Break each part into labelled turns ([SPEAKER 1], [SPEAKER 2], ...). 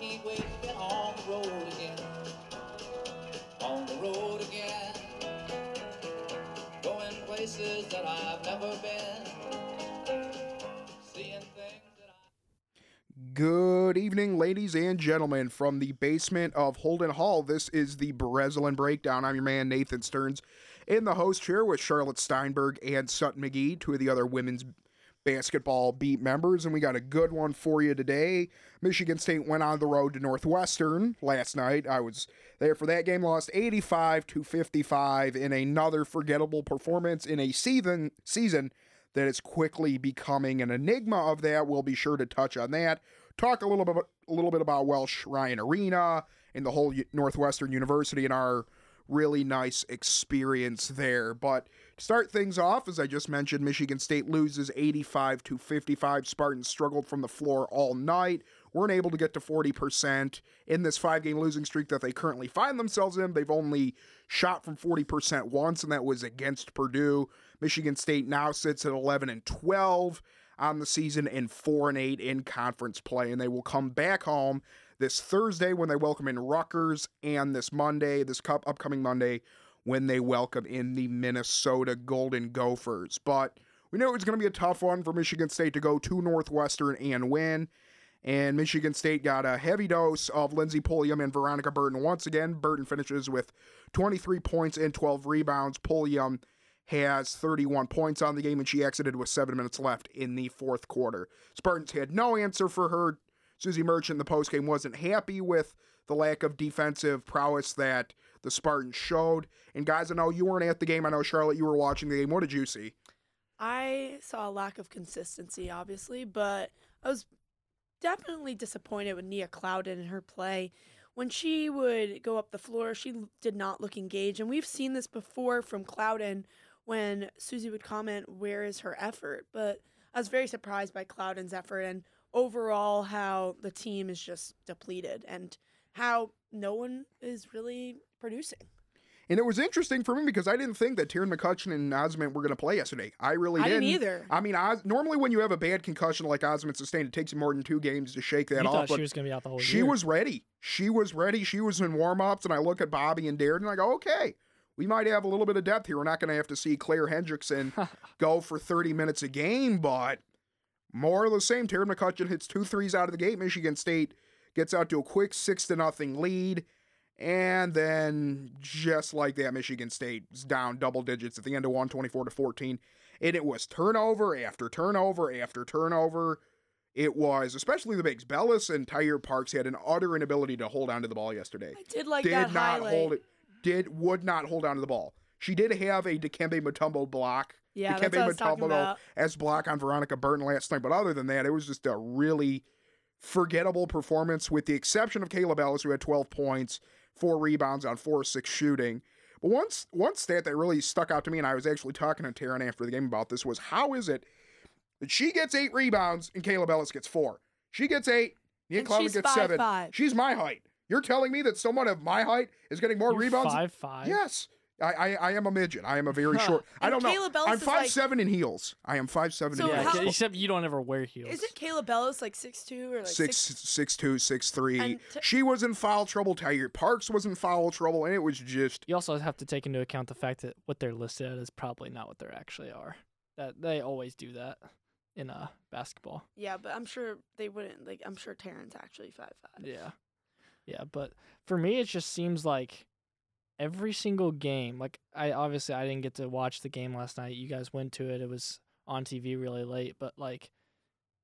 [SPEAKER 1] can't wait to get on the road again. On the road again. Going places that I've never been.
[SPEAKER 2] Good evening, ladies and gentlemen, from the basement of Holden Hall. This is the Breslin Breakdown. I'm your man, Nathan Stearns, in the host chair with Charlotte Steinberg and Sutton McGee, two of the other women's basketball beat members, and we got a good one for you today. Michigan State went on the road to Northwestern last night. I was there for that game, lost 85 to 55 in another forgettable performance in a season season that is quickly becoming an enigma of that. We'll be sure to touch on that. Talk a little bit a little bit about Welsh Ryan Arena and the whole Northwestern University and our really nice experience there. But to start things off, as I just mentioned, Michigan State loses 85 to 55. Spartans struggled from the floor all night. Weren't able to get to 40% in this five game losing streak that they currently find themselves in. They've only shot from 40% once, and that was against Purdue. Michigan State now sits at 11 and 12 on the season and 4 and 8 in conference play, and they will come back home this Thursday when they welcome in Rutgers, and this Monday, this cup upcoming Monday, when they welcome in the Minnesota Golden Gophers. But we knew it was going to be a tough one for Michigan State to go to Northwestern and win. And Michigan State got a heavy dose of Lindsey Pulliam and Veronica Burton once again. Burton finishes with 23 points and 12 rebounds. Pulliam has 31 points on the game, and she exited with seven minutes left in the fourth quarter. Spartans had no answer for her. Suzy Merchant in the postgame wasn't happy with the lack of defensive prowess that the Spartans showed. And guys, I know you weren't at the game. I know Charlotte, you were watching the game. What did you see?
[SPEAKER 3] I saw a lack of consistency, obviously, but I was definitely disappointed with Nia Clouden and her play. When she would go up the floor, she did not look engaged. And we've seen this before from Clouden when Suzy would comment, Where is her effort? But I was very surprised by Clouden's effort and overall how the team is just depleted and how no one is really producing.
[SPEAKER 2] And it was interesting for me because I didn't think that Taryn McCutcheon and Ozment were going to play yesterday. I really
[SPEAKER 3] I
[SPEAKER 2] didn't.
[SPEAKER 3] didn't either.
[SPEAKER 2] I mean, Os- normally when you have a bad concussion like Ozment sustained, it takes you more than two games to shake that
[SPEAKER 4] you
[SPEAKER 2] off.
[SPEAKER 4] thought she was going to be out the whole
[SPEAKER 2] she
[SPEAKER 4] year.
[SPEAKER 2] was ready. She was ready. She was in warm ups, and I look at Bobby and Darren, and I go, okay, we might have a little bit of depth here. We're not going to have to see Claire Hendrickson go for 30 minutes a game, but more of the same. Taryn McCutcheon hits two threes out of the gate. Michigan State gets out to a quick six to nothing lead. And then just like that, Michigan State is down double digits at the end of one, 24 to 14. And it was turnover after turnover after turnover. It was, especially the bigs. Belles and Taiyier Parks had an utter inability to hold on to the ball yesterday.
[SPEAKER 3] I did like
[SPEAKER 2] did
[SPEAKER 3] that
[SPEAKER 2] not
[SPEAKER 3] highlight.
[SPEAKER 2] hold it. Did would not hold on to the ball. She did have a Dikembe Mutombo block.
[SPEAKER 3] Yeah,
[SPEAKER 2] Dikembe
[SPEAKER 3] that's what I was talking
[SPEAKER 2] Mutombo
[SPEAKER 3] about.
[SPEAKER 2] as block on Veronica Burton last night. But other than that, it was just a really forgettable performance, with the exception of Kayla Belles, who had 12 points, four rebounds on four or six shooting. But once s- one stat that really stuck out to me, and I was actually talking to Taryn after the game about this, was how is it that she gets eight rebounds and Kayla Belles gets four? She gets eight, Nia
[SPEAKER 3] And
[SPEAKER 2] Clouden
[SPEAKER 3] she's
[SPEAKER 2] gets seven.
[SPEAKER 3] 5'5".
[SPEAKER 2] She's my height. You're telling me that someone of my height is getting more
[SPEAKER 4] You're
[SPEAKER 2] rebounds?
[SPEAKER 4] Five five.
[SPEAKER 2] Yes. I, I, I am a midget. I am a very short. I
[SPEAKER 3] And
[SPEAKER 2] don't know.
[SPEAKER 3] Kayla Belles
[SPEAKER 2] I'm five
[SPEAKER 3] like-
[SPEAKER 2] seven in heels. I am five seven
[SPEAKER 3] So
[SPEAKER 2] in
[SPEAKER 4] Yeah,
[SPEAKER 2] heels.
[SPEAKER 3] how-
[SPEAKER 4] except you don't ever wear heels.
[SPEAKER 3] Isn't Kayla Belles like six two or like
[SPEAKER 2] six
[SPEAKER 3] six?
[SPEAKER 2] six two six three.
[SPEAKER 3] And t-
[SPEAKER 2] she was in foul trouble. Taiyier Parks was in foul trouble, and it was just
[SPEAKER 4] You also have to take into account the fact that what they're listed at is probably not what they actually are. That they always do that in uh, basketball.
[SPEAKER 3] Yeah, but I'm sure they wouldn't. Like, I'm sure Taryn's actually five five.
[SPEAKER 4] Yeah. Yeah, but for me it just seems like every single game, like I obviously I didn't get to watch the game last night. You guys went to it. It was on TV really late, but like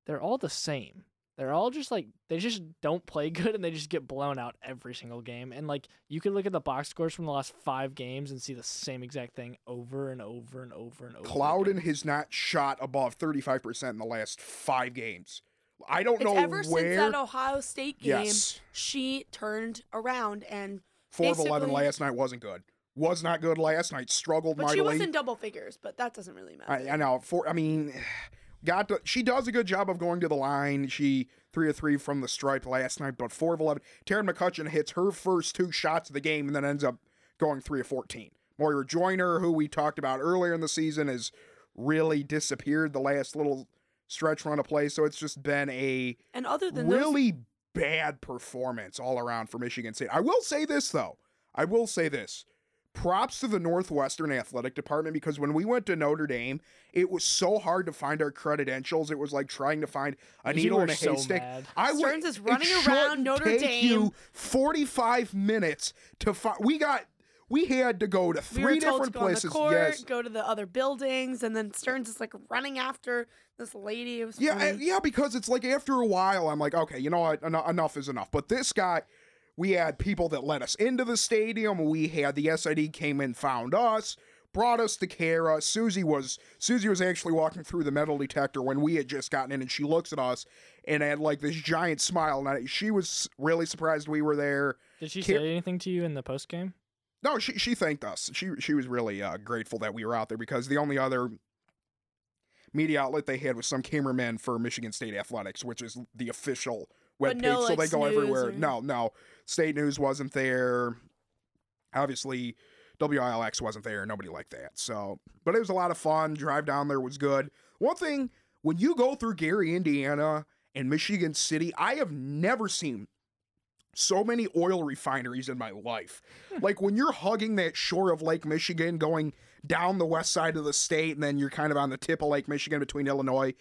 [SPEAKER 4] they're all the same. They're all just like they just don't play good and they just get blown out every single game. And like you could look at the box scores from the last 5 games and see the same exact thing over and over and over and over.
[SPEAKER 2] Clouden
[SPEAKER 4] again.
[SPEAKER 2] has not shot above thirty five percent in the last five games. I don't
[SPEAKER 3] It's
[SPEAKER 2] know
[SPEAKER 3] ever
[SPEAKER 2] where.
[SPEAKER 3] since that Ohio State game,
[SPEAKER 2] yes,
[SPEAKER 3] she turned around and.
[SPEAKER 2] Four of eleven last night wasn't good. Was not good last night. Struggled
[SPEAKER 3] But she
[SPEAKER 2] mightily.
[SPEAKER 3] was in double figures, but that doesn't really matter.
[SPEAKER 2] I, I know. For I mean, got to, she does a good job of going to the line. She three of three from the stripe last night, but four of eleven. Taryn McCutcheon hits her first two shots of the game and then ends up going three of fourteen. Moira Joiner, who we talked about earlier in the season, has really disappeared the last little stretch run of play. So it's just been a
[SPEAKER 3] and other than those,
[SPEAKER 2] really bad performance all around for Michigan State. I will say this though. I will say this. Props to the Northwestern Athletic Department because when we went to Notre Dame, it was so hard to find our credentials. It was like trying to find a
[SPEAKER 4] You
[SPEAKER 2] needle in a
[SPEAKER 4] so
[SPEAKER 2] haystack.
[SPEAKER 4] mad.
[SPEAKER 2] I would-
[SPEAKER 3] Stearns is running around
[SPEAKER 2] shouldn't
[SPEAKER 3] Notre
[SPEAKER 2] take
[SPEAKER 3] Dame.
[SPEAKER 2] You 45 minutes to find. We got. We had to go to
[SPEAKER 3] we were
[SPEAKER 2] three
[SPEAKER 3] told
[SPEAKER 2] different
[SPEAKER 3] to go
[SPEAKER 2] places.
[SPEAKER 3] on the court,
[SPEAKER 2] yes.
[SPEAKER 3] go to the other buildings, and then Stearns is like running after this lady. It was
[SPEAKER 2] Yeah,
[SPEAKER 3] funny.
[SPEAKER 2] I- yeah, because it's like after a while, I'm like, okay, you know what, eno- enough is enough. But this guy, we had people that let us into the stadium. We had the SID came and found us, brought us to Kara. Suzy was Suzy was actually walking through the metal detector when we had just gotten in, and she looks at us and had like this giant smile. And I, she was really surprised we were there.
[SPEAKER 4] Did she
[SPEAKER 2] Ki-
[SPEAKER 4] say anything to you in the post game?
[SPEAKER 2] No, she she thanked us. She she was really uh, grateful that we were out there because the only other media outlet they had was some cameramen for Michigan State Athletics, which is the official webpage.
[SPEAKER 3] no,
[SPEAKER 2] so they go everywhere.
[SPEAKER 3] or-
[SPEAKER 2] No, no, State News wasn't there. Obviously, WILX wasn't there. Nobody like that. So, but it was a lot of fun. Drive down there was good. One thing when you go through Gary, Indiana, and Michigan City, I have never seen so many oil refineries in my life. like when you're hugging that shore of Lake Michigan, going down the west side of the state, and then you're kind of on the tip of Lake Michigan between Illinois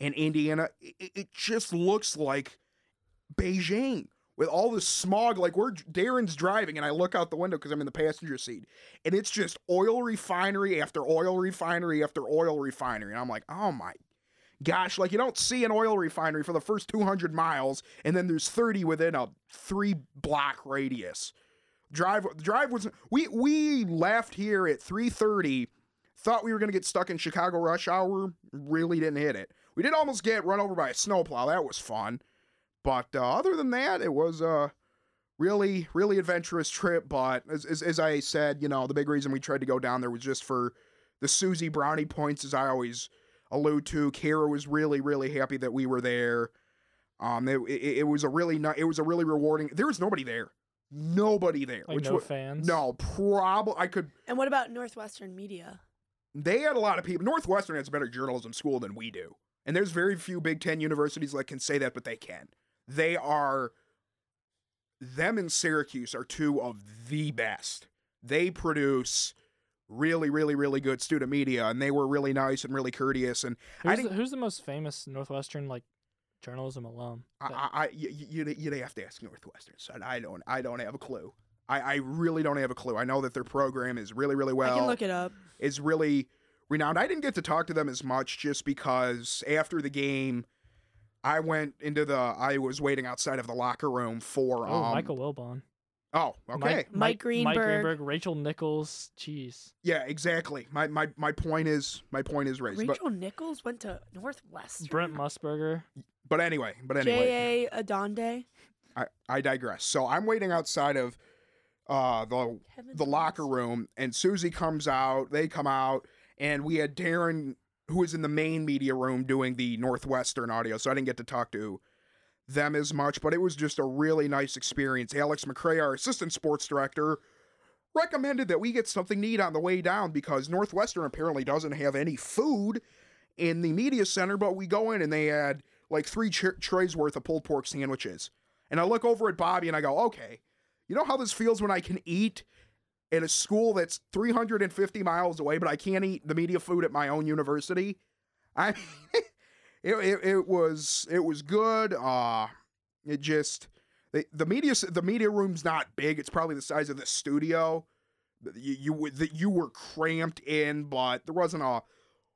[SPEAKER 2] and Indiana, it, it just looks like Beijing with all the smog. Like we're Darren's driving, and I look out the window because I'm in the passenger seat, and it's just oil refinery after oil refinery after oil refinery, and I'm like, oh my gosh, like you don't see an oil refinery for the first 200 miles, and then there's 30 within a three block radius. Drive drive was we we left here at 3:30. Thought we were gonna get stuck in Chicago rush hour. Really didn't hit it. We did almost get run over by a snowplow. That was fun. But uh, other than that, it was a really really adventurous trip. But as, as as I said, you know, the big reason we tried to go down there was just for the Suzy Brownie points, as I always allude to. Kara was really really happy that we were there. Um, it, it, it was a really ni- it was a really rewarding. There was nobody there, nobody there.
[SPEAKER 4] Like
[SPEAKER 2] which
[SPEAKER 4] no
[SPEAKER 2] wa-
[SPEAKER 4] fans?
[SPEAKER 2] no, probably I could.
[SPEAKER 3] And what about Northwestern Media?
[SPEAKER 2] They had a lot of people. Northwestern has a better journalism school than we do, and there's very few Big Ten universities that can say that, but they can. They are. Them and Syracuse are two of the best. They produce really, really, really good student media, and they were really nice and really courteous. And I
[SPEAKER 4] Who's,
[SPEAKER 2] think
[SPEAKER 4] the, who's the most famous Northwestern like journalism alum?
[SPEAKER 2] I,
[SPEAKER 4] that-
[SPEAKER 2] I, I you, you, you'd have to ask Northwestern. Son. I don't, I don't have a clue. I, I really don't have a clue. I know that their program is really, really well.
[SPEAKER 3] I can look it up.
[SPEAKER 2] is really renowned. I didn't get to talk to them as much just because after the game, I went into the. I was waiting outside of the locker room for.
[SPEAKER 4] oh,
[SPEAKER 2] um,
[SPEAKER 4] Michael Wilbon.
[SPEAKER 2] Oh, okay.
[SPEAKER 3] Mike
[SPEAKER 4] Mike, Mike
[SPEAKER 3] Greenberg.
[SPEAKER 4] Greenberg, Rachel Nichols. Jeez.
[SPEAKER 2] Yeah, exactly. My my my point is my point is raised. But
[SPEAKER 3] Rachel Nichols went to Northwestern.
[SPEAKER 4] Brent Musburger.
[SPEAKER 2] but anyway, but anyway,
[SPEAKER 3] J. A. Adande.
[SPEAKER 2] I I digress. So I'm waiting outside of uh the
[SPEAKER 3] Kevin
[SPEAKER 2] the locker room and Suzy comes out, they come out, and we had Darren who was in the main media room doing the Northwestern audio, so I didn't get to talk to them as much, but it was just a really nice experience. Alex McCray, our assistant sports director, recommended that we get something to eat on the way down because Northwestern apparently doesn't have any food in the media center, but we go in and they had like three trays worth of pulled pork sandwiches. And I look over at Bobby and I go, okay, you know how this feels when I can eat at a school that's 350 miles away, but I can't eat the media food at my own university? I it, it, it was it was good. Uh it just the, the media the media room's not big. It's probably the size of the studio. You you that you were cramped in, but there wasn't a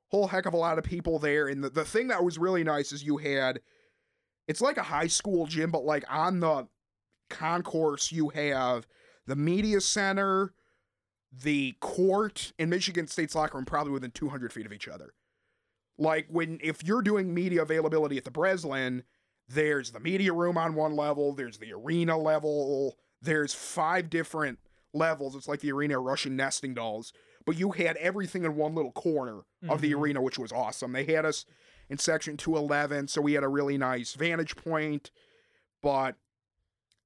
[SPEAKER 2] whole heck of a lot of people there. And the, the thing that was really nice is you had it's like a high school gym, but like on the concourse you have the media center, the court, and Michigan State's locker room probably within 200 feet of each other. Like when if you're doing media availability at the Breslin, there's the media room on one level, there's the arena level, there's five different levels. It's like the arena of Russian nesting dolls. But you had everything in one little corner of the
[SPEAKER 4] Mhm.
[SPEAKER 2] arena, which was awesome. They had us in section 211, so we had a really nice vantage point. But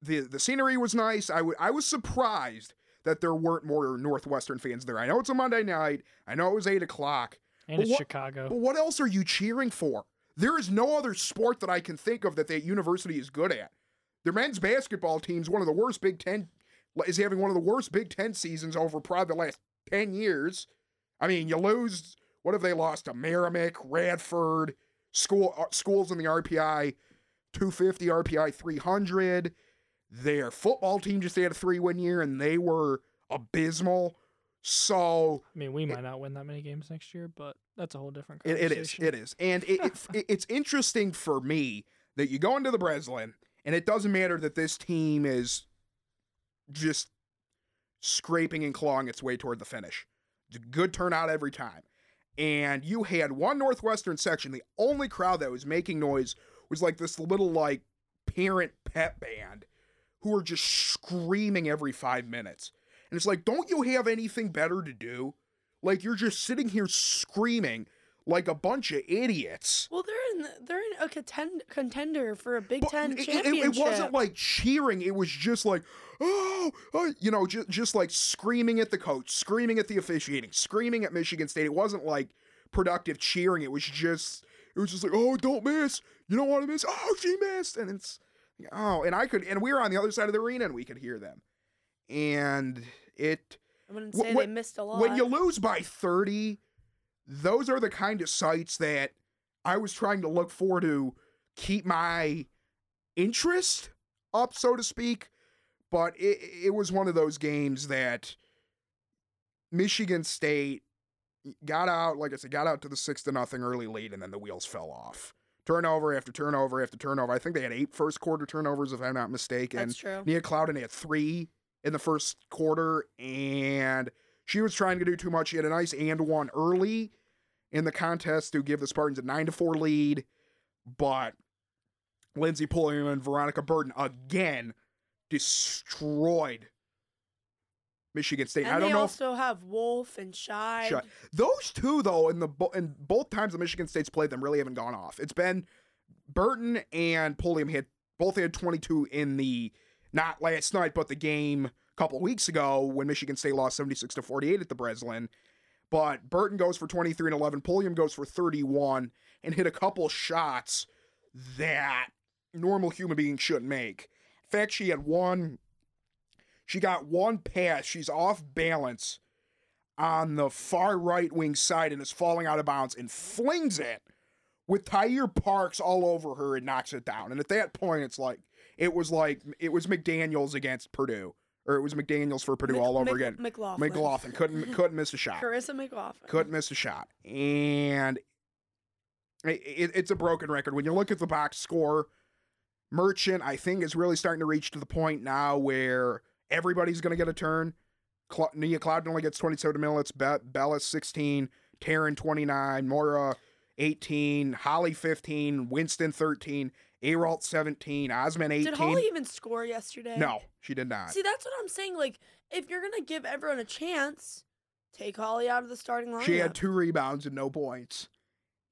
[SPEAKER 2] the the scenery was nice. I w- I was surprised that there weren't more Northwestern fans there. I know it's a Monday night. I know it was eight o'clock.
[SPEAKER 4] And
[SPEAKER 2] But
[SPEAKER 4] it's
[SPEAKER 2] what-
[SPEAKER 4] Chicago.
[SPEAKER 2] But what else are you cheering for? There is no other sport that I can think of that that university is good at. Their men's basketball team's one of the worst Big Ten is having one of the worst Big Ten seasons over probably the last ten years. I mean, you lose. What have they lost to Merrimack, Radford, school uh, schools in the RPI 250, RPI 300. Their football team just had a three win year and they were abysmal. So
[SPEAKER 4] I mean, we might not win that many games next year, but that's a whole different
[SPEAKER 2] it,
[SPEAKER 4] conversation.
[SPEAKER 2] it is. It is. And it, it, it- it's interesting for me that you go into the Breslin and it doesn't matter that this team is just scraping and clawing its way toward the finish. It's a good turnout every time. And you had one Northwestern section, the only crowd that was making noise was like this little like parent pet band who were just screaming every five minutes. And it's like, don't you have anything better to do? Like you're just sitting here screaming like a bunch of idiots.
[SPEAKER 3] Well, they're in the, they're in a contend, contender for a Big
[SPEAKER 2] But
[SPEAKER 3] Ten
[SPEAKER 2] it, it-
[SPEAKER 3] championship.
[SPEAKER 2] it wasn't like cheering. It was just like, oh, oh," you know, just, just like screaming at the coach, screaming at the officiating, screaming at Michigan State. It wasn't like productive cheering. It was just, it was just like, oh, don't miss. You don't want to miss. Oh, she missed. And it's, oh, and I could, and we were on the other side of the arena and we could hear them. And it,
[SPEAKER 3] I wouldn't say
[SPEAKER 2] wh-
[SPEAKER 3] they missed a lot.
[SPEAKER 2] when you lose by 30, those are the kind of sites that I was trying to look for to keep my interest up, so to speak. But it, it was one of those games that Michigan State got out, like I said, got out to the six to nothing early lead, and then the wheels fell off. Turnover after turnover after turnover. I think they had eight first quarter turnovers, if I'm not mistaken.
[SPEAKER 3] That's true.
[SPEAKER 2] Nia Clouden had three in the first quarter, and she was trying to do too much. She had a nice and one early in the contest to give the Spartans a nine to four lead, but Lindsey Pulliam and Veronica Burton again destroyed Michigan State.
[SPEAKER 3] And
[SPEAKER 2] I don't
[SPEAKER 3] they
[SPEAKER 2] know if
[SPEAKER 3] also have Wolf and Shy.
[SPEAKER 2] Those two, though, in the bo- in both times the Michigan State's played them, really haven't gone off. It's been Burton and Pulliam had both had 22 in the not last night, but the game a couple weeks ago when Michigan State lost 76 to 48 at the Breslin. But Burton goes for 23 and 11. Pulliam goes for 31 and hit a couple shots that normal human beings shouldn't make. In fact, she had one. She got one pass. She's off balance on the far right wing side and is falling out of bounds and flings it with Taiyier Parks all over her and knocks it down. And at that point, it's like it was like it was McDaniel's against Purdue, or it was McDaniel's for Purdue
[SPEAKER 3] Mc-
[SPEAKER 2] all over
[SPEAKER 3] Mc-
[SPEAKER 2] again.
[SPEAKER 3] McLaughlin.
[SPEAKER 2] McLaughlin couldn't couldn't miss a shot.
[SPEAKER 3] Karissa McLaughlin.
[SPEAKER 2] Couldn't miss a shot, and it, it- it's a broken record. When you look at the box score, Merchant I think is really starting to reach to the point now where everybody's going to get a turn. Cl- Nia Cloud only gets 27 minutes. Be- Bella 16, Taryn 29, Mora 18, Holly 15, Winston 13, Ayrault 17, Ozment 18.
[SPEAKER 3] Did Holly even score yesterday?
[SPEAKER 2] No, she did not.
[SPEAKER 3] See, that's what I'm saying. Like, if you're gonna give everyone a chance, take Holly out of the starting lineup.
[SPEAKER 2] She had two rebounds and no points.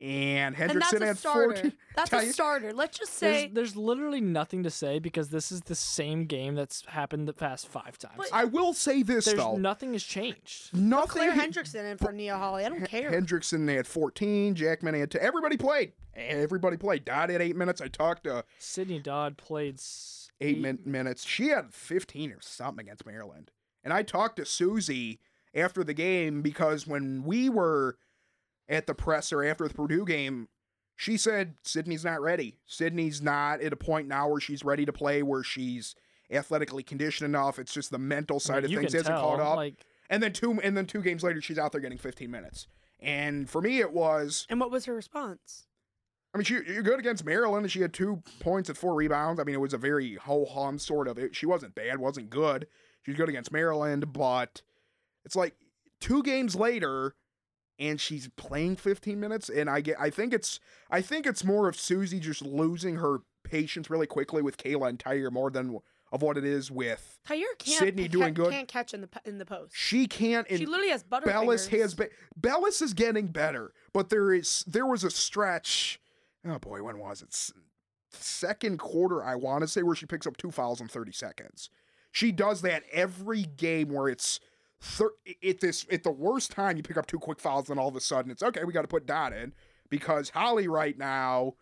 [SPEAKER 2] And
[SPEAKER 3] and that's
[SPEAKER 2] Hendrickson
[SPEAKER 3] a
[SPEAKER 2] had
[SPEAKER 3] starter.
[SPEAKER 2] 14.
[SPEAKER 3] That's
[SPEAKER 2] Tell
[SPEAKER 3] a
[SPEAKER 2] you-
[SPEAKER 3] starter. Let's just say.
[SPEAKER 4] there's literally nothing to say because this is the same game that's happened the past five times.
[SPEAKER 3] But-
[SPEAKER 2] I will say this,
[SPEAKER 4] There's
[SPEAKER 2] though.
[SPEAKER 4] nothing has changed.
[SPEAKER 2] nothing.
[SPEAKER 3] Claire Hendrickson in for Nia Holly. I don't
[SPEAKER 2] H-
[SPEAKER 3] care.
[SPEAKER 2] Hendrickson had 14. Jacqmain had 10. Everybody played. Everybody played. Dot had eight minutes. I talked to
[SPEAKER 4] Sydney Dodd played s-
[SPEAKER 2] eight min- minutes. She had 15 or something against Maryland. And I talked to Suzy after the game because when we were at the presser after the Purdue game, she said Sydney's not ready. Sydney's not at a point now where she's ready to play, where she's athletically conditioned enough. It's just the mental
[SPEAKER 4] I
[SPEAKER 2] side
[SPEAKER 4] mean,
[SPEAKER 2] of things hasn't caught up.
[SPEAKER 4] Like
[SPEAKER 2] and then two and then two games later, she's out there getting 15 minutes. And for me, it was
[SPEAKER 3] And what was her response?
[SPEAKER 2] I mean, she you're good against Maryland. She had two points and four rebounds. I mean, it was a very ho hum sort of. It, she wasn't bad, wasn't good. She was good against Maryland, but it's like two games later, and she's playing 15 minutes. And I get, I think it's, I think it's more of Suzy just losing her patience really quickly with Kayla and Taiyier more than of what it is with
[SPEAKER 3] Taiyier can't.
[SPEAKER 2] Sydney doing good.
[SPEAKER 3] Can't catch in the in the post.
[SPEAKER 2] she can't.
[SPEAKER 3] She literally has butterfingers.
[SPEAKER 2] Belles has been Belles is getting better, but there is there was a stretch. Oh boy, when was it? Second quarter, I want to say, where she picks up two fouls in thirty seconds. She does that every game where it's thir- at this at the worst time you pick up two quick fouls, and all of a sudden it's okay. We got to put Dot in because Holly right now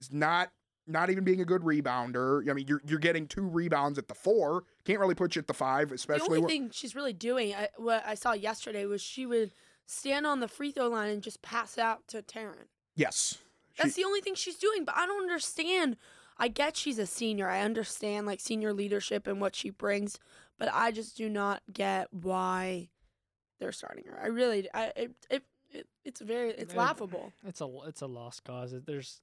[SPEAKER 2] is not not even being a good rebounder. I mean, you're you're getting two rebounds at the four. Can't really put you at the five, especially.
[SPEAKER 3] The only
[SPEAKER 2] when-
[SPEAKER 3] thing she's really doing, I, what I saw yesterday, was she would stand on the free throw line and just pass out to Taryn.
[SPEAKER 2] yes. She-
[SPEAKER 3] That's the only thing she's doing. But I don't understand. I get she's a senior. I understand like senior leadership and what she brings, but I just do not get why they're starting her. I really, I it, it, it it's very, it's
[SPEAKER 4] It-
[SPEAKER 3] laughable.
[SPEAKER 4] It's a it's a lost cause. There's,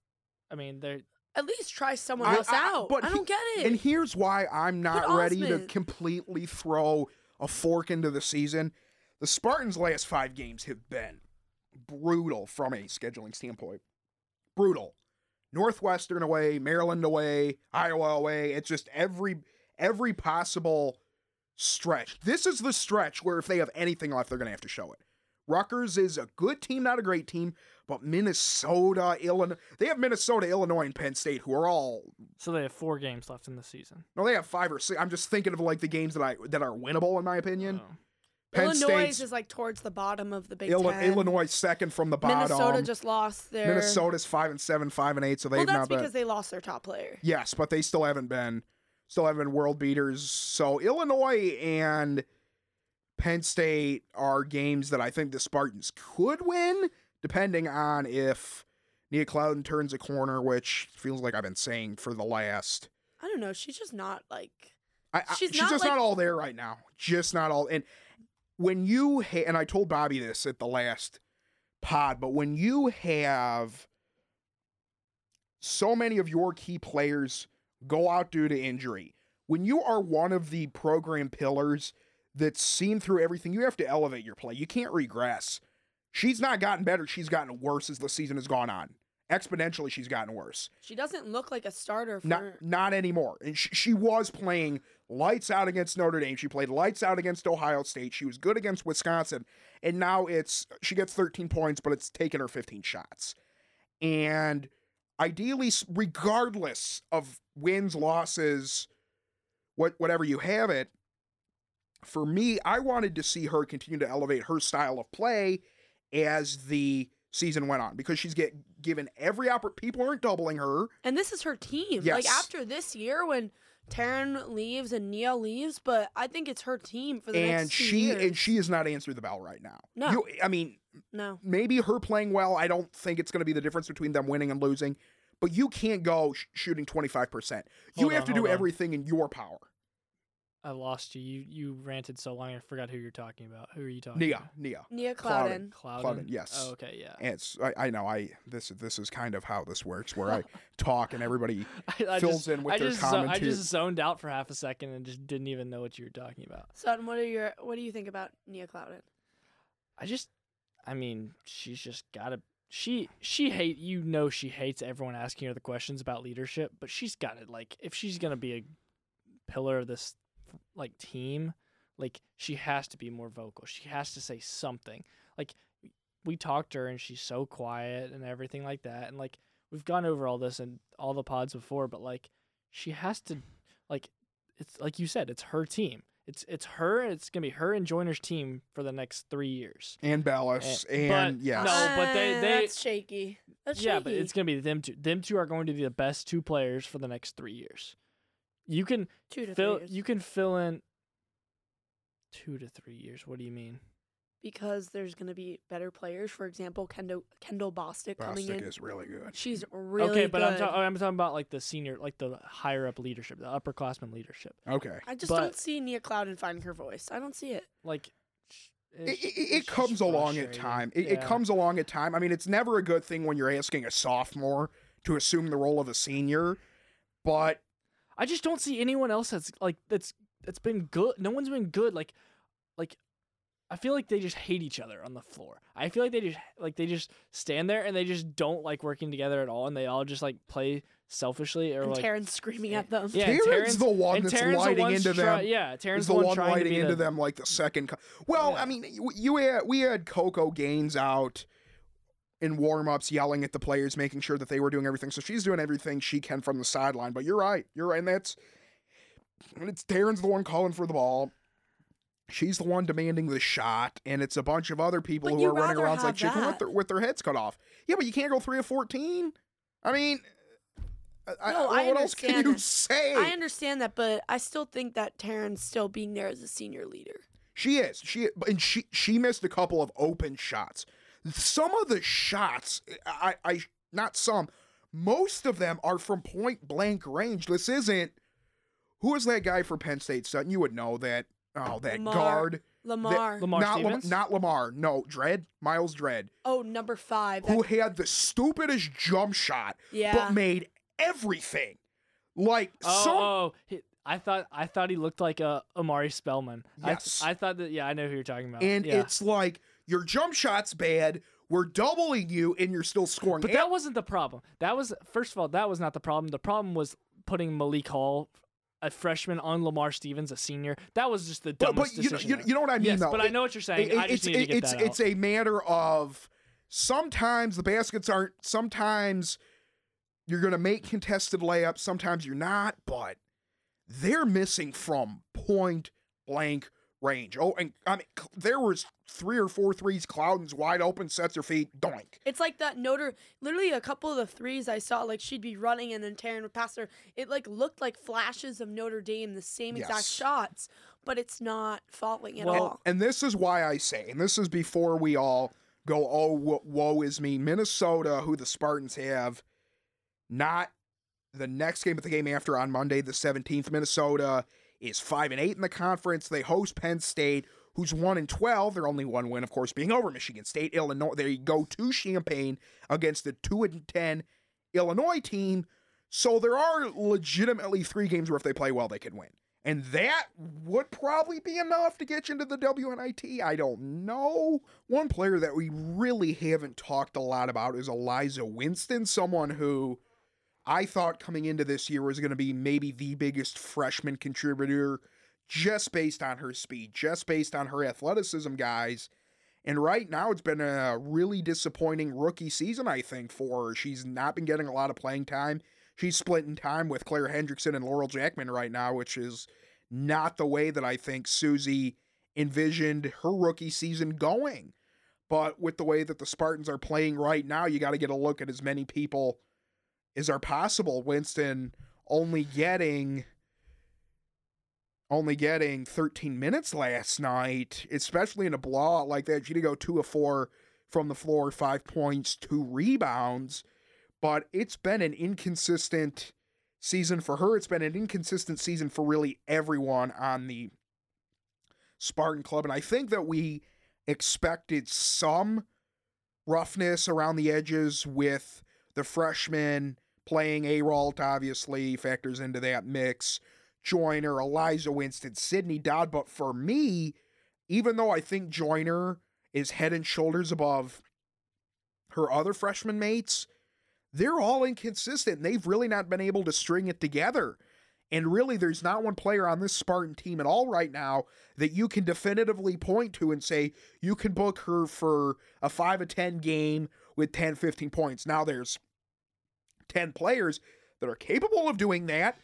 [SPEAKER 4] I mean, there.
[SPEAKER 3] At least try someone
[SPEAKER 2] I-
[SPEAKER 3] else
[SPEAKER 2] I-
[SPEAKER 3] out.
[SPEAKER 2] but
[SPEAKER 3] I don't get it.
[SPEAKER 2] And here's why I'm not ready to completely throw a fork into the season. The Spartans' last five games have been brutal from a scheduling standpoint. Brutal. Northwestern away, Maryland away, Iowa away. It's just every every possible stretch. This is the stretch where if they have anything left, they're gonna have to show it. Rutgers is a good team, not a great team, but Minnesota, Illinois, they have Minnesota, Illinois, and Penn State, who are all
[SPEAKER 4] So they have four games left in the season.
[SPEAKER 2] no, they have five or six. I'm just thinking of like the games that I that are winnable in my opinion.
[SPEAKER 4] Oh.
[SPEAKER 2] Penn
[SPEAKER 3] Illinois
[SPEAKER 2] State's
[SPEAKER 3] is like towards the bottom of the Big
[SPEAKER 2] Illi-
[SPEAKER 3] Ten.
[SPEAKER 2] Illinois second from the bottom.
[SPEAKER 3] Minnesota just lost their.
[SPEAKER 2] Minnesota's five and seven, five and eight, so they've
[SPEAKER 3] well, that's
[SPEAKER 2] not been.
[SPEAKER 3] because they lost their top player.
[SPEAKER 2] yes, but they still haven't been, still haven't been world beaters. So Illinois and Penn State are games that I think the Spartans could win, depending on if Nia Clouden turns a corner, which feels like I've been saying for the last.
[SPEAKER 3] I don't know. She's just not like.
[SPEAKER 2] I, I-
[SPEAKER 3] She's
[SPEAKER 2] she's,
[SPEAKER 3] not
[SPEAKER 2] just
[SPEAKER 3] like-
[SPEAKER 2] not all there right now. Just not all. And when you ha- and I told Bobby this at the last pod, but when you have so many of your key players go out due to injury, when you are one of the program pillars that's seen through everything, you have to elevate your play. You can't regress. She's not gotten better. She's gotten worse as the season has gone on. Exponentially, she's gotten worse.
[SPEAKER 3] She doesn't look like a starter for.
[SPEAKER 2] Not not anymore. And she, she was playing lights out against Notre Dame. She played lights out against Ohio State. She was good against Wisconsin. And now it's she gets 13 points, but it's taken her 15 shots. And ideally, regardless of wins, losses, what whatever you have it, for me, I wanted to see her continue to elevate her style of play as the season went on because she's get given every opportunity. People aren't doubling her.
[SPEAKER 3] and this is her team. Like after this year, when Taryn leaves and Nia leaves, but I think it's her team for the
[SPEAKER 2] and
[SPEAKER 3] next two
[SPEAKER 2] she
[SPEAKER 3] years.
[SPEAKER 2] and she has not answered the bell right now.
[SPEAKER 3] No.
[SPEAKER 2] You, I mean,
[SPEAKER 3] no.
[SPEAKER 2] maybe her playing well. I don't think it's going to be the difference between them winning and losing. But you can't go sh- shooting twenty five percent. You
[SPEAKER 4] Hold
[SPEAKER 2] have to do
[SPEAKER 4] on.
[SPEAKER 2] everything in your power.
[SPEAKER 4] I lost you. You you ranted so long I forgot who you're talking about. Who are you talking
[SPEAKER 2] Nia,
[SPEAKER 4] about?
[SPEAKER 2] Nia,
[SPEAKER 3] Nia
[SPEAKER 2] Clouden.
[SPEAKER 3] Clouden.
[SPEAKER 4] Clouden.
[SPEAKER 2] Clouden, yes.
[SPEAKER 4] Oh, okay, yeah.
[SPEAKER 2] and it's I, I know I this this is kind of how this works where I talk and everybody
[SPEAKER 4] I, I
[SPEAKER 2] fills
[SPEAKER 4] just,
[SPEAKER 2] in with
[SPEAKER 4] I
[SPEAKER 2] their
[SPEAKER 4] just zo- I just zoned out for half a second and just didn't even know what you were talking about.
[SPEAKER 3] Sutton, what are your what do you think about Nia Clouden?
[SPEAKER 4] I just, I mean, she's just gotta. She she hate you know she hates everyone asking her the questions about leadership, but she's got it. Like if she's gonna be a pillar of this like team, like she has to be more vocal. She has to say something. Like we talked to her and she's so quiet and everything like that. And like we've gone over all this in all the pods before, but like she has to like it's like you said, it's her team. It's it's her. It's gonna be her and Joiner's team for the next three years.
[SPEAKER 2] and Ballas
[SPEAKER 4] Eh,
[SPEAKER 2] and yeah.
[SPEAKER 4] No, but they-
[SPEAKER 3] Uh,
[SPEAKER 4] they-
[SPEAKER 3] that's shaky. That's
[SPEAKER 4] yeah,
[SPEAKER 3] shaky.
[SPEAKER 4] but it's gonna be them two. Them two are going to be the best two players for the next three years. You can
[SPEAKER 3] two to
[SPEAKER 4] fill.
[SPEAKER 3] three years.
[SPEAKER 4] You can fill in two to three years. What do you mean?
[SPEAKER 3] because there's gonna be better players. For example, Kendall Kendall Bostic coming
[SPEAKER 2] Bostic
[SPEAKER 3] in.
[SPEAKER 2] is really good.
[SPEAKER 3] She's really
[SPEAKER 4] okay, but I'm,
[SPEAKER 3] good.
[SPEAKER 4] ta- I'm talking about like the senior, like the higher up leadership, the upperclassman leadership.
[SPEAKER 2] Okay,
[SPEAKER 3] I just
[SPEAKER 4] but-
[SPEAKER 3] don't see Nia Clouden finding her voice. I don't see it.
[SPEAKER 4] Like sh-
[SPEAKER 2] it,
[SPEAKER 4] it's-
[SPEAKER 2] it,
[SPEAKER 4] it's
[SPEAKER 2] it
[SPEAKER 4] just
[SPEAKER 2] comes along at
[SPEAKER 4] frustrating.
[SPEAKER 2] time. It, it
[SPEAKER 4] Yeah.
[SPEAKER 2] comes along at time. I mean, it's never a good thing when you're asking a sophomore to assume the role of a senior, but
[SPEAKER 4] I just don't see anyone else that's like that's that's been good. No one's been good. Like, like I feel like they just hate each other on the floor. I feel like they just like they just stand there and they just don't like working together at all, and they all just like play selfishly or
[SPEAKER 3] And
[SPEAKER 4] like
[SPEAKER 3] Taryn's screaming eh, at them.
[SPEAKER 4] Yeah, and
[SPEAKER 2] Taryn's
[SPEAKER 4] Taryn's-
[SPEAKER 2] the one
[SPEAKER 4] and
[SPEAKER 2] that's
[SPEAKER 4] Taryn's the
[SPEAKER 2] lighting
[SPEAKER 4] one
[SPEAKER 2] into
[SPEAKER 4] try-
[SPEAKER 2] them.
[SPEAKER 4] Yeah, Taryn's
[SPEAKER 2] is the
[SPEAKER 4] one,
[SPEAKER 2] one lighting into
[SPEAKER 4] the,
[SPEAKER 2] them like the second. Co- well,
[SPEAKER 4] Yeah.
[SPEAKER 2] I mean, you, you had we had Coco Gaines out in warm-ups yelling at the players making sure that they were doing everything so she's doing everything she can from the sideline but you're right you're right and that's and it's Taryn's the one calling for the ball she's the one demanding the shot and it's a bunch of other people
[SPEAKER 3] But
[SPEAKER 2] who are running around like chicken with their, with their heads cut off yeah but you can't go 3 of 14 i mean I,
[SPEAKER 3] No,
[SPEAKER 2] I,
[SPEAKER 3] I
[SPEAKER 2] what else can you
[SPEAKER 3] that.
[SPEAKER 2] say?
[SPEAKER 3] I understand that, but I still think that Taryn's still being there as a senior leader.
[SPEAKER 2] She is. She and she she missed a couple of open shots. Some of the shots, I I not some, most of them are from point blank range. This isn't. Who is that guy for Penn State? Sutton, you would know that. Oh, that
[SPEAKER 3] Lamar.
[SPEAKER 2] guard.
[SPEAKER 3] Lamar.
[SPEAKER 4] Lamar
[SPEAKER 2] not Lam-
[SPEAKER 4] Stevens?
[SPEAKER 2] not Lamar. No, Dread. Myles Dread,
[SPEAKER 3] oh, number five. That-
[SPEAKER 2] who had the stupidest jump shot,
[SPEAKER 3] yeah.
[SPEAKER 2] but made everything. Like
[SPEAKER 4] Oh,
[SPEAKER 2] some
[SPEAKER 4] oh, oh, he, I thought I thought he looked like a Omari Spellman. I
[SPEAKER 2] Yes.
[SPEAKER 4] I, thought that. Yeah, I know who you're talking about.
[SPEAKER 2] and
[SPEAKER 4] yeah.
[SPEAKER 2] it's like your jump shot's bad. We're doubling you, and you're still scoring.
[SPEAKER 4] But that wasn't the problem. That was first of all, that was not the problem. The problem was putting Malik Hall, a freshman, on Lamar Stevens, a senior. That was just the
[SPEAKER 2] but,
[SPEAKER 4] dumbest
[SPEAKER 2] but you, know,
[SPEAKER 4] decision.
[SPEAKER 2] you, you know what I mean,
[SPEAKER 4] yes,
[SPEAKER 2] though.
[SPEAKER 4] but I know what you're saying.
[SPEAKER 2] it- it's
[SPEAKER 4] need to get
[SPEAKER 2] it's it's a matter of sometimes the baskets aren't. Sometimes you're gonna make contested layups. Sometimes you're not. But they're missing from point blank range. Oh, and I mean, there was three or four threes. Cloudens wide open, sets her feet, doink.
[SPEAKER 3] It's like that Notre. Literally, a couple of the threes I saw, like she'd be running and then Taryn would pass her. It like looked like flashes of Notre Dame, the same exact
[SPEAKER 2] Yes.
[SPEAKER 3] shots, but it's not falling at
[SPEAKER 4] Well,
[SPEAKER 3] all.
[SPEAKER 2] And this is why I say, and this is before we all go, oh, wo- woe is me. Minnesota, who the Spartans have, not the next game, but the game after on Monday, the 17th. Minnesota is 5 and 8 in the conference. They host Penn State, who's 1 and 12. Their only one win, of course, being over Michigan State. Illinois, they go to Champaign against the 2 and 10 Illinois team. So there are legitimately three games where if they play well, they can win. And that would probably be enough to get you into the WNIT. I don't know. One player that we really haven't talked a lot about is Alyza Winston, someone who I thought coming into this year was going to be maybe the biggest freshman contributor just based on her speed, just based on her athleticism, guys. And right now, it's been a really disappointing rookie season, I think, for her. She's not been getting a lot of playing time. She's splitting time with Claire Hendrickson and Laurel Jacqmain right now, which is not the way that I think Suzy envisioned her rookie season going. But with the way that the Spartans are playing right now, you got to get a look at as many people as are possible. Winston only getting only getting 13 minutes last night, especially in a blowout like that. She did go two of four from the floor, five points, two rebounds. But it's been an inconsistent season for her. It's been an inconsistent season for really everyone on the Spartan Club. And I think that we expected some roughness around the edges with the freshman playing A Ralt, obviously, factors into that mix. Joiner, Alyza Winston, Sydney Dodd. But for me, even though I think Joiner is head and shoulders above her other freshman mates, they're all inconsistent. They've really not been able to string it together. And really, there's not one player on this Spartan team at all right now that you can definitively point to and say you can book her for a 5 of 10 game with 10, 15 points. Now, there's 10 players that are capable of doing that,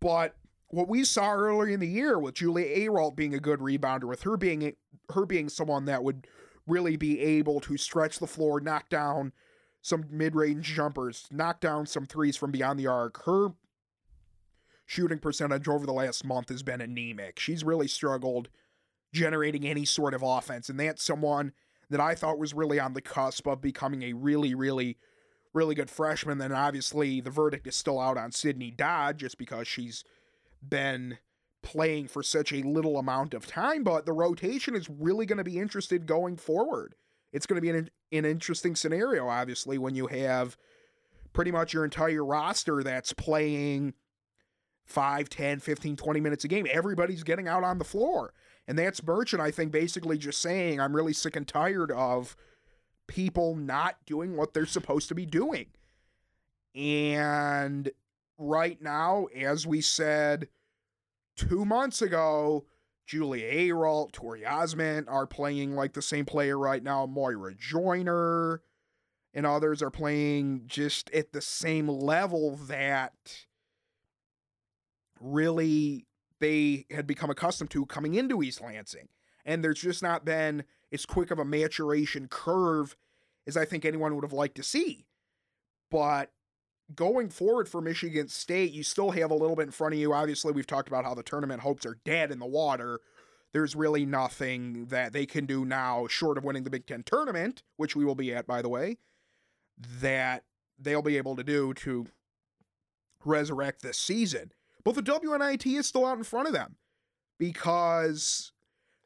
[SPEAKER 2] but what we saw earlier in the year with Julia Ayrault being a good rebounder, with her being her being someone that would really be able to stretch the floor, knock down some mid-range jumpers, knock down some threes from beyond the arc. Her shooting percentage over the last month has been anemic. She's really struggled generating any sort of offense, and that's someone that I thought was really on the cusp of becoming a really, really, really good freshman. Then obviously the verdict is still out on Sydney Dodd just because she's been playing for such a little amount of time, but the rotation is really going to be interested going forward. It's going to be an, an interesting scenario, obviously, when you have pretty much your entire roster that's playing 5, 10, 15, 20 minutes a game. Everybody's getting out on the floor. And that's Merchant, I think, basically just saying, I'm really sick and tired of people not doing what they're supposed to be doing. And right now, as we said two months ago, Julia Ayrault, Tori Ozment are playing like the same player right now. Moira Joiner and others are playing just at the same level that really they had become accustomed to coming into East Lansing. And there's just not been as quick of a maturation curve as I think anyone would have liked to see. But going forward for Michigan State, you still have a little bit in front of you. Obviously, we've talked about how the tournament hopes are dead in the water. There's really nothing that they can do now, short of winning the Big Ten tournament, which we will be at, by the way, that they'll be able to do to resurrect this season. But the WNIT is still out in front of them because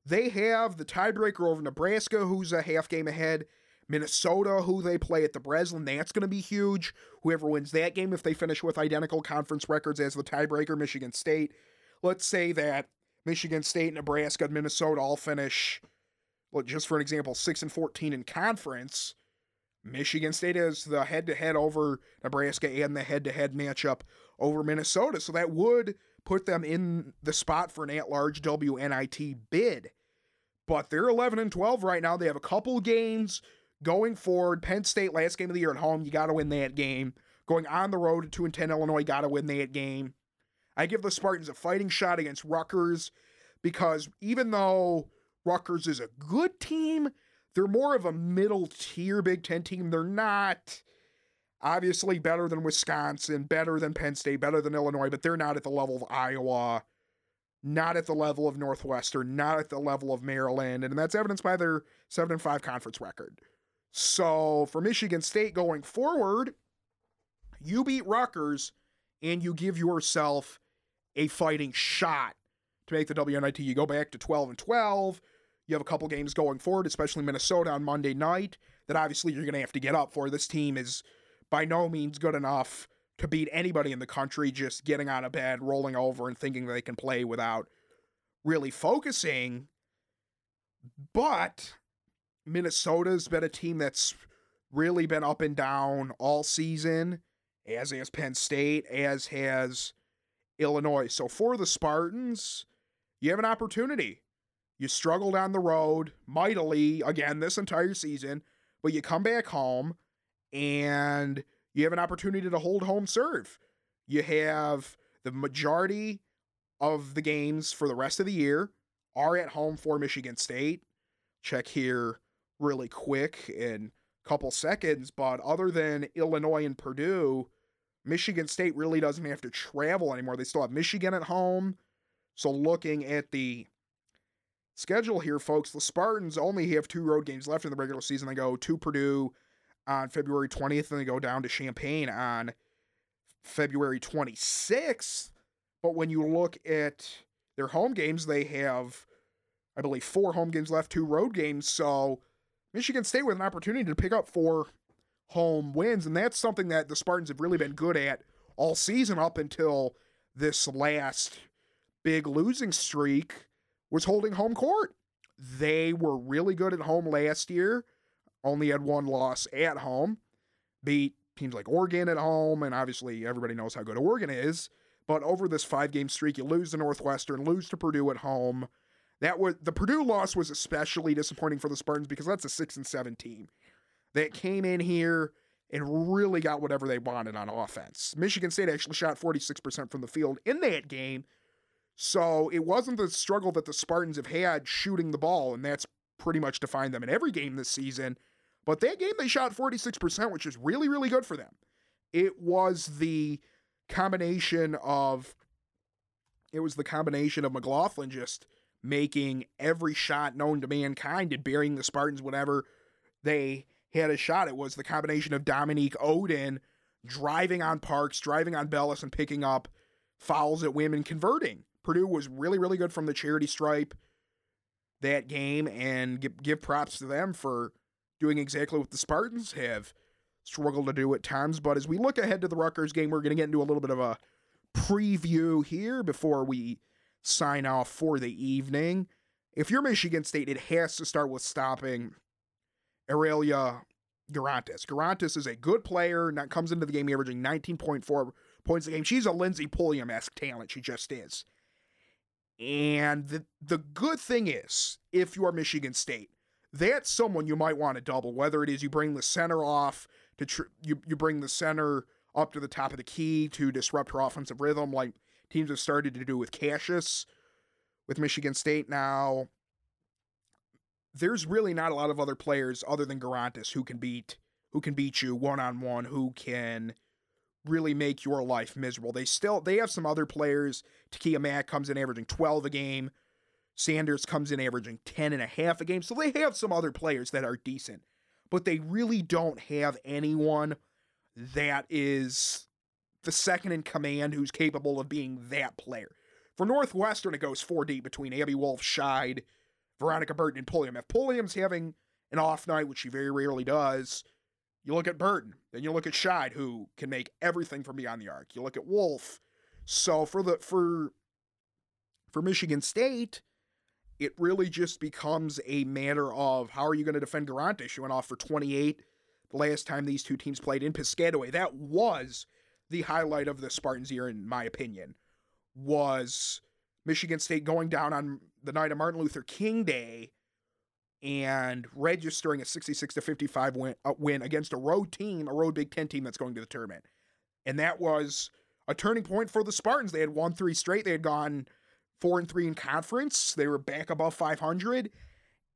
[SPEAKER 2] they have the tiebreaker over Nebraska, who's a half game ahead. Minnesota, who they play at the Breslin, that's going to be huge. Whoever wins that game, if they finish with identical conference records as the tiebreaker, Michigan State. Let's say that Michigan State, Nebraska, and Minnesota all finish, well, just for an example, 6 and 14 in conference. Michigan State is the head to head over Nebraska and the head to head matchup over Minnesota. So that would put them in the spot for an at large WNIT bid. But they're 11 and 12 right now. They have a couple games going forward. Penn State, last game of the year at home, you got to win that game. Going on the road to 2 and 10 Illinois, got to win that game. I give the Spartans a fighting shot against Rutgers because even though Rutgers is a good team, they're more of a middle tier Big Ten team. They're not obviously better than Wisconsin, better than Penn State, better than Illinois, but they're not at the level of Iowa, not at the level of Northwestern, not at the level of Maryland, and that's evidenced by their 7 and 5 conference record. So for Michigan State going forward, you beat Rutgers and you give yourself a fighting shot to make the WNIT. You go back to 12 and 12. You have a couple games going forward, especially Minnesota on Monday night, that obviously you're going to have to get up for. This team is by no means good enough to beat anybody in the country just getting out of bed, rolling over, and thinking they can play without really focusing. But Minnesota's been a team that's really been up and down all season, as has Penn State, as has Illinois. So for the Spartans, you have an opportunity. You struggled on the road mightily again this entire season, but you come back home and you have an opportunity to hold home serve. You have the majority of the games for the rest of the year are at home for Michigan State. Check here really quick in a couple seconds, but other than Illinois and Purdue, Michigan State really doesn't have to travel anymore. They still have Michigan at home. So looking at the schedule here, folks, the Spartans only have two road games left in the regular season. They go to Purdue on February 20th, and they go down to Champaign on February 26th. But when you look at their home games, they have, I believe, four home games left, two road games. So Michigan State with an opportunity to pick up four home wins, and that's something that the Spartans have really been good at all season up until this last big losing streak was holding home court. They were really good at home last year, only had one loss at home, beat teams like Oregon at home, and obviously everybody knows how good Oregon is. But over this five game streak, you lose to Northwestern, lose to Purdue at home. That was the Purdue loss was especially disappointing for the Spartans because that's a six and seven team that came in here and really got whatever they wanted on offense. Michigan State actually shot 46% from the field in that game. So it wasn't the struggle that the Spartans have had shooting the ball, and that's pretty much defined them in every game this season. But that game they shot 46%, which is really, really good for them. It was the combination of it was the combination of McLaughlin just making every shot known to mankind and burying the Spartans whenever they had a shot. It was the combination of Dominique Oden driving on Parks, driving on Belles, and picking up fouls at women converting. Purdue was really, really good from the charity stripe that game, and give, give props to them for doing exactly what the Spartans have struggled to do at times. But as we look ahead to the Rutgers game, we're going to get into a little bit of a preview here before we sign off for the evening. If you're Michigan State, it has to start with stopping Arella Guirantes. Garantis is a good player, that comes into the game averaging 19.4 points a game. She's a Lindsey Pulliam esque talent. She just is. And the, the good thing is, if you are Michigan State, that's someone you might want to double, whether it is you bring the center off to tr- you, you bring the center up to the top of the key to disrupt her offensive rhythm, like teams have started to do with Cassius with Michigan State now. There's really not a lot of other players other than Guirantes who can beat who can beat you one on one, who can really make your life miserable. They still they have some other players. Tekia Mack comes in averaging 12 a game. Sanders comes in averaging 10 and a half a game. So they have some other players that are decent. But they really don't have anyone that is the second in command who's capable of being that player. For Northwestern, it goes four deep between Abby Wolf, Scheid, Veronica Burton, and Pulliam. If Pulliam's having an off night, which he very rarely does, you look at Burton, then you look at Scheid, who can make everything from beyond the arc. You look at Wolf. So for the for for Michigan State, it really just becomes a matter of how are you going to defend Guirantes? She went off for 28 the last time these two teams played in Piscataway. That was the highlight of the Spartans year, in my opinion, was Michigan State going down on the night of Martin Luther King Day and registering a 66 to 55 win, uh, win against a road team, a road Big Ten team that's going to the tournament. And that was a turning point for the Spartans. They had won three straight. They had gone four and three in conference. They were back above 500.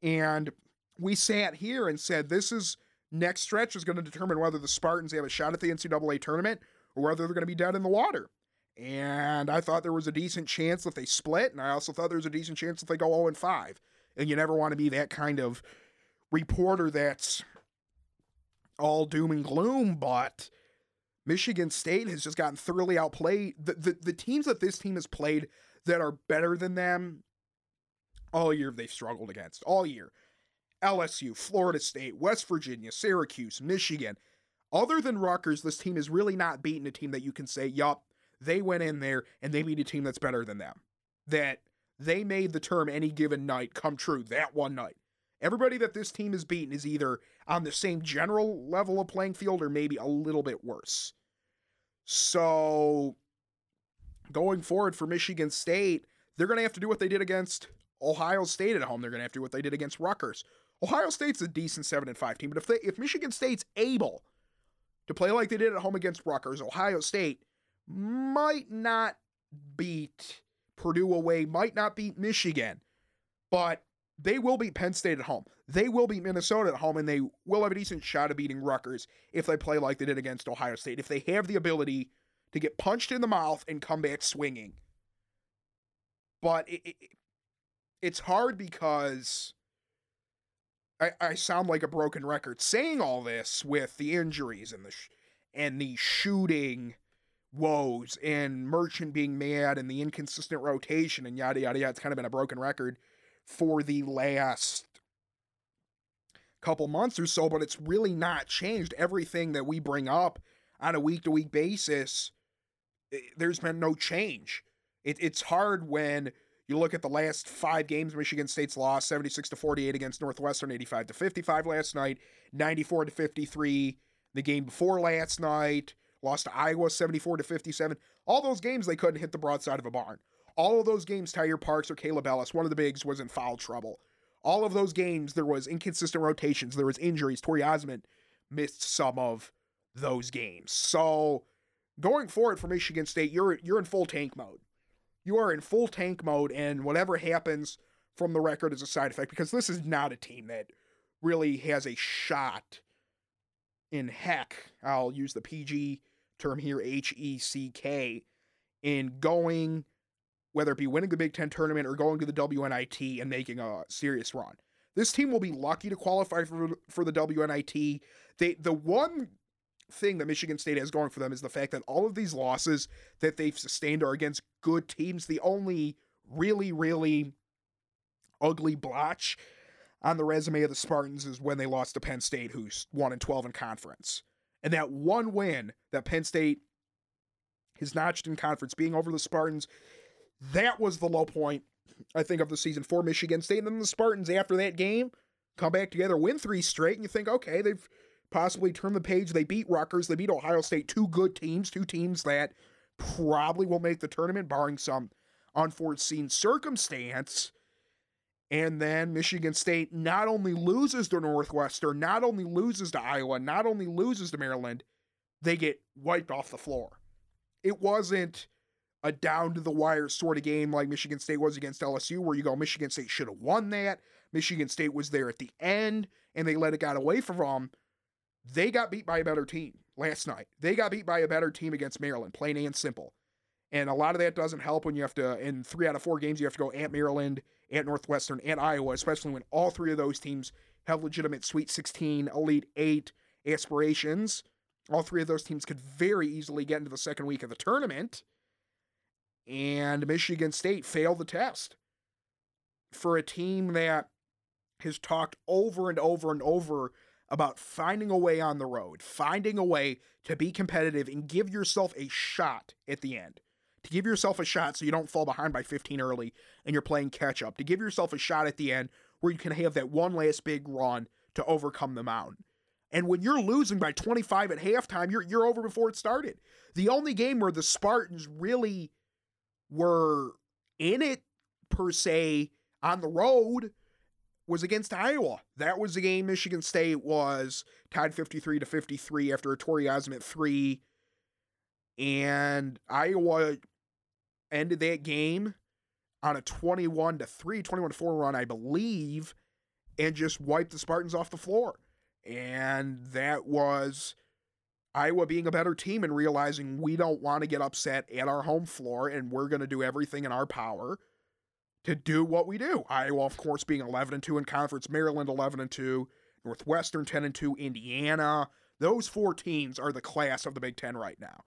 [SPEAKER 2] And we sat here and said, this is next stretch is going to determine whether the Spartans have a shot at the NCAA tournament or whether they're going to be dead in the water. And I thought there was a decent chance that they split. And I also thought there was a decent chance that they go 0 and 5 and you never want to be that kind of reporter that's all doom and gloom, but Michigan State has just gotten thoroughly outplayed. The, the, the teams that this team has played that are better than them all year they've struggled against. All year. LSU, Florida State, West Virginia, Syracuse, Michigan. Other than Rutgers, this team has really not beaten a team that you can say, yup, they went in there and they beat a team that's better than them. That they made the term any given night come true that one night. Everybody that this team has beaten is either on the same general level of playing field or maybe a little bit worse. So, going forward for Michigan State, they're going to have to do what they did against Ohio State at home. They're going to have to do what they did against Rutgers. Ohio State's a decent 7 and 5 team, but if they if Michigan State's able to play like they did at home against Rutgers, Ohio State might not beat Purdue away, might not beat Michigan, but they will beat Penn State at home. They will beat Minnesota at home, and they will have a decent shot of beating Rutgers if they play like they did against Ohio State. If they have the ability to get punched in the mouth and come back swinging. But it, it, it's hard because I, I sound like a broken record saying all this with the injuries and the sh- and the shooting woes and Merchant being mad and the inconsistent rotation and yada yada yada. It's kind of been a broken record for the last couple months or so, but it's really not changed. Everything that we bring up on a week to week basis, eh, there's been no change. It, it's hard when you look at the last five games. Michigan State's lost 76 to 48 against Northwestern, 85 to 55 last night, 94 to 53 the game before last night lost to Iowa 74 to 57. All those games they couldn't hit the broadside of a barn. All of those games, Taiyier Parks or Kayla Belles, one of the bigs was in foul trouble. All of those games, there was inconsistent rotations, there was injuries. Tori Ozment missed some of those games. So going forward for Michigan State, you're you're in full tank mode. You are in full tank mode, and whatever happens from the record is a side effect because this is not a team that really has a shot in heck. I'll use the PG term here, H E C K, in going, whether it be winning the Big Ten tournament or going to the WNIT and making a serious run. This team will be lucky to qualify for, for the WNIT. They the one thing that Michigan State has going for them is the fact that all of these losses that they've sustained are against good teams. The only really, really ugly blotch on the resume of the Spartans is when they lost to Penn State, who's 1 and 12 in conference. And that one win that Penn State has notched in conference, being over the Spartans, that was the low point, I think, of the season for Michigan State. And then the Spartans, after that game, come back together, win three straight, and you think, okay, they've possibly turn the page. They beat Rutgers, they beat Ohio State, two good teams, two teams that probably will make the tournament, barring some unforeseen circumstance. And then Michigan State not only loses to Northwestern, not only loses to Iowa, not only loses to Maryland, they get wiped off the floor. It wasn't a down to the wire sort of game like Michigan State was against LSU, where you go, Michigan State should have won that. Michigan State was there at the end and they let it get away from them. They got beat by a better team. last night. They got beat by a better team against Maryland, plain and simple. And a lot of that doesn't help when you have to, in three out of four games, you have to go at Maryland, at Northwestern, and Iowa, especially when all three of those teams have legitimate Sweet 16, Elite 8 aspirations. All three of those teams could very easily get into the second week of the tournament. And Michigan State failed the test. For a team that has talked over and over and over about finding a way on the road, finding a way to be competitive and give yourself a shot at the end. To give yourself a shot so you don't fall behind by 15 early and you're playing catch up. To give yourself a shot at the end where you can have that one last big run to overcome the mountain. And when you're losing by 25 at halftime, you're you're over before it started. The only game where the Spartans really were in it per se on the road was against Iowa. That was the game Michigan State was tied 53 to 53 after a Tori Ozment 3 and Iowa ended that game on a 21 to 3, 21 to 4 run, I believe, and just wiped the Spartans off the floor. And that was Iowa being a better team and realizing we don't want to get upset at our home floor and we're going to do everything in our power to do what we do. Iowa, of course, being 11 and 2 in conference, Maryland 11 and 2, Northwestern 10 and 2, Indiana. Those four teams are the class of the Big Ten right now.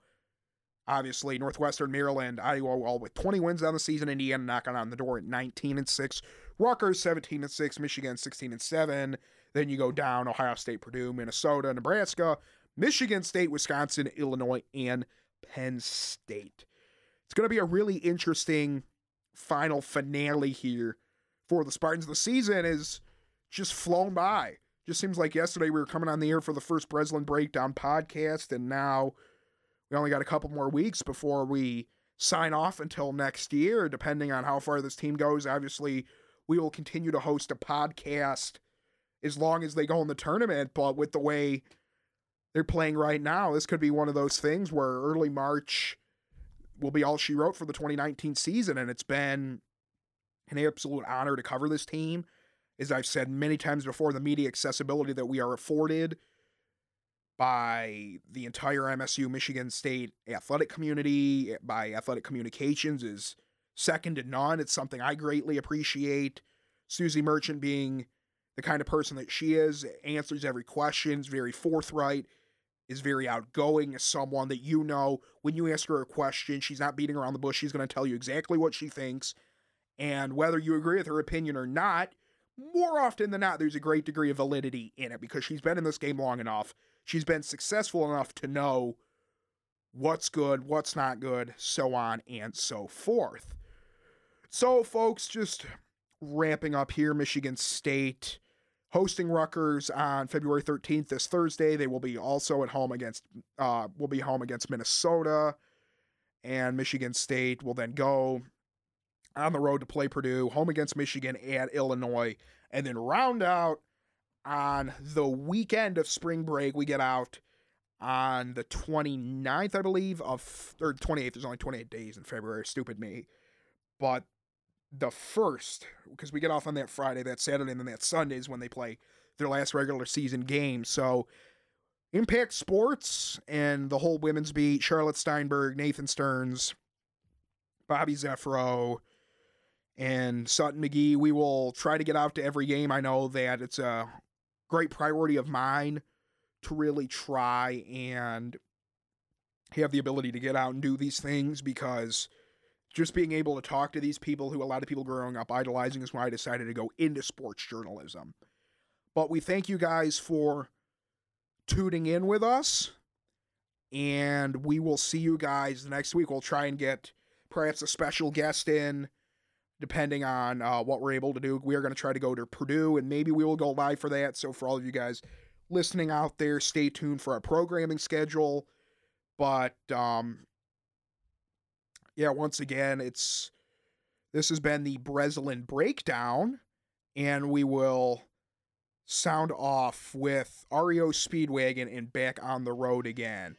[SPEAKER 2] Obviously, Northwestern, Maryland, Iowa, all with 20 wins on the season. Indiana knocking on the door at 19 and 6. Rutgers 17 and 6. Michigan 16 and 7. Then you go down Ohio State, Purdue, Minnesota, Nebraska, Michigan State, Wisconsin, Illinois, and Penn State. It's going to be a really interesting final finale here for the Spartans. The season is just flown by. Just seems like yesterday we were coming on the air for the first Breslin Breakdown podcast, and now we only got a couple more weeks before we sign off until next year, depending on how far this team goes. Obviously, we will continue to host a podcast as long as they go in the tournament, but with the way they're playing right now, this could be one of those things where early March will be all she wrote for the 2019 season. And it's been an absolute honor to cover this team. As I've said many times before, the media accessibility that we are afforded by the entire MSU Michigan State athletic community, eh, by athletic communications, is second to none. It's something I greatly appreciate. Suzy Merchant being the kind of person that she is, answers every question, is very forthright, is very outgoing, is someone that you know when you ask her a question, she's not beating around the bush. She's going to tell you exactly what she thinks. And whether you agree with her opinion or not, more often than not, there's a great degree of validity in it because she's been in this game long enough she's been successful enough to know what's good, what's not good, so on and so forth. So, folks, just ramping up here Michigan State hosting Rutgers on February 13th this Thursday. They will be also at home against uh will be home against Minnesota and Michigan State will then go on the road to play Purdue, home against Michigan and Illinois, and then round out on the weekend of spring break. We get out on the 29th, I believe, of or 28th. There's only 28 days in February. Stupid me. But the first, because we get off on that Friday, that Saturday, and then that Sunday is when they play their last regular season game. So Impact Sports and the whole women's beat, Charlotte Steinberg, Nathan Stearns, Bobby Zeffro, and Sutton McGee. We will try to get out to every game. I know that it's a great priority of mine to really try and have the ability to get out and do these things because just being able to talk to these people who a lot of people growing up idolizing is why I decided to go into sports journalism. But we thank you guys for tuning in with us. And we will see you guys next week. We'll try and get perhaps a special guest in depending on uh, what we're able to do. We are going to try to go to Purdue, and maybe we will go live for that. So, for all of you guys listening out there, stay tuned for our programming schedule. But, um, yeah, once again, it's this has been the Breslin breakdown, and we will sound off with REO Speedwagon and back on the road again.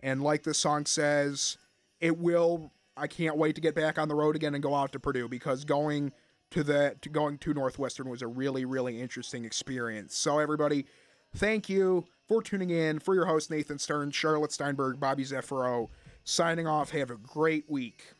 [SPEAKER 2] And like the song says, it will I can't wait to get back on the road again and go out to Purdue because going to the to going to Northwestern was a really really interesting experience. So everybody, thank you for tuning in. For your host, Nathan Stern, Charlotte Steinberg, Bobby Zeffiro, signing off. Have a great week.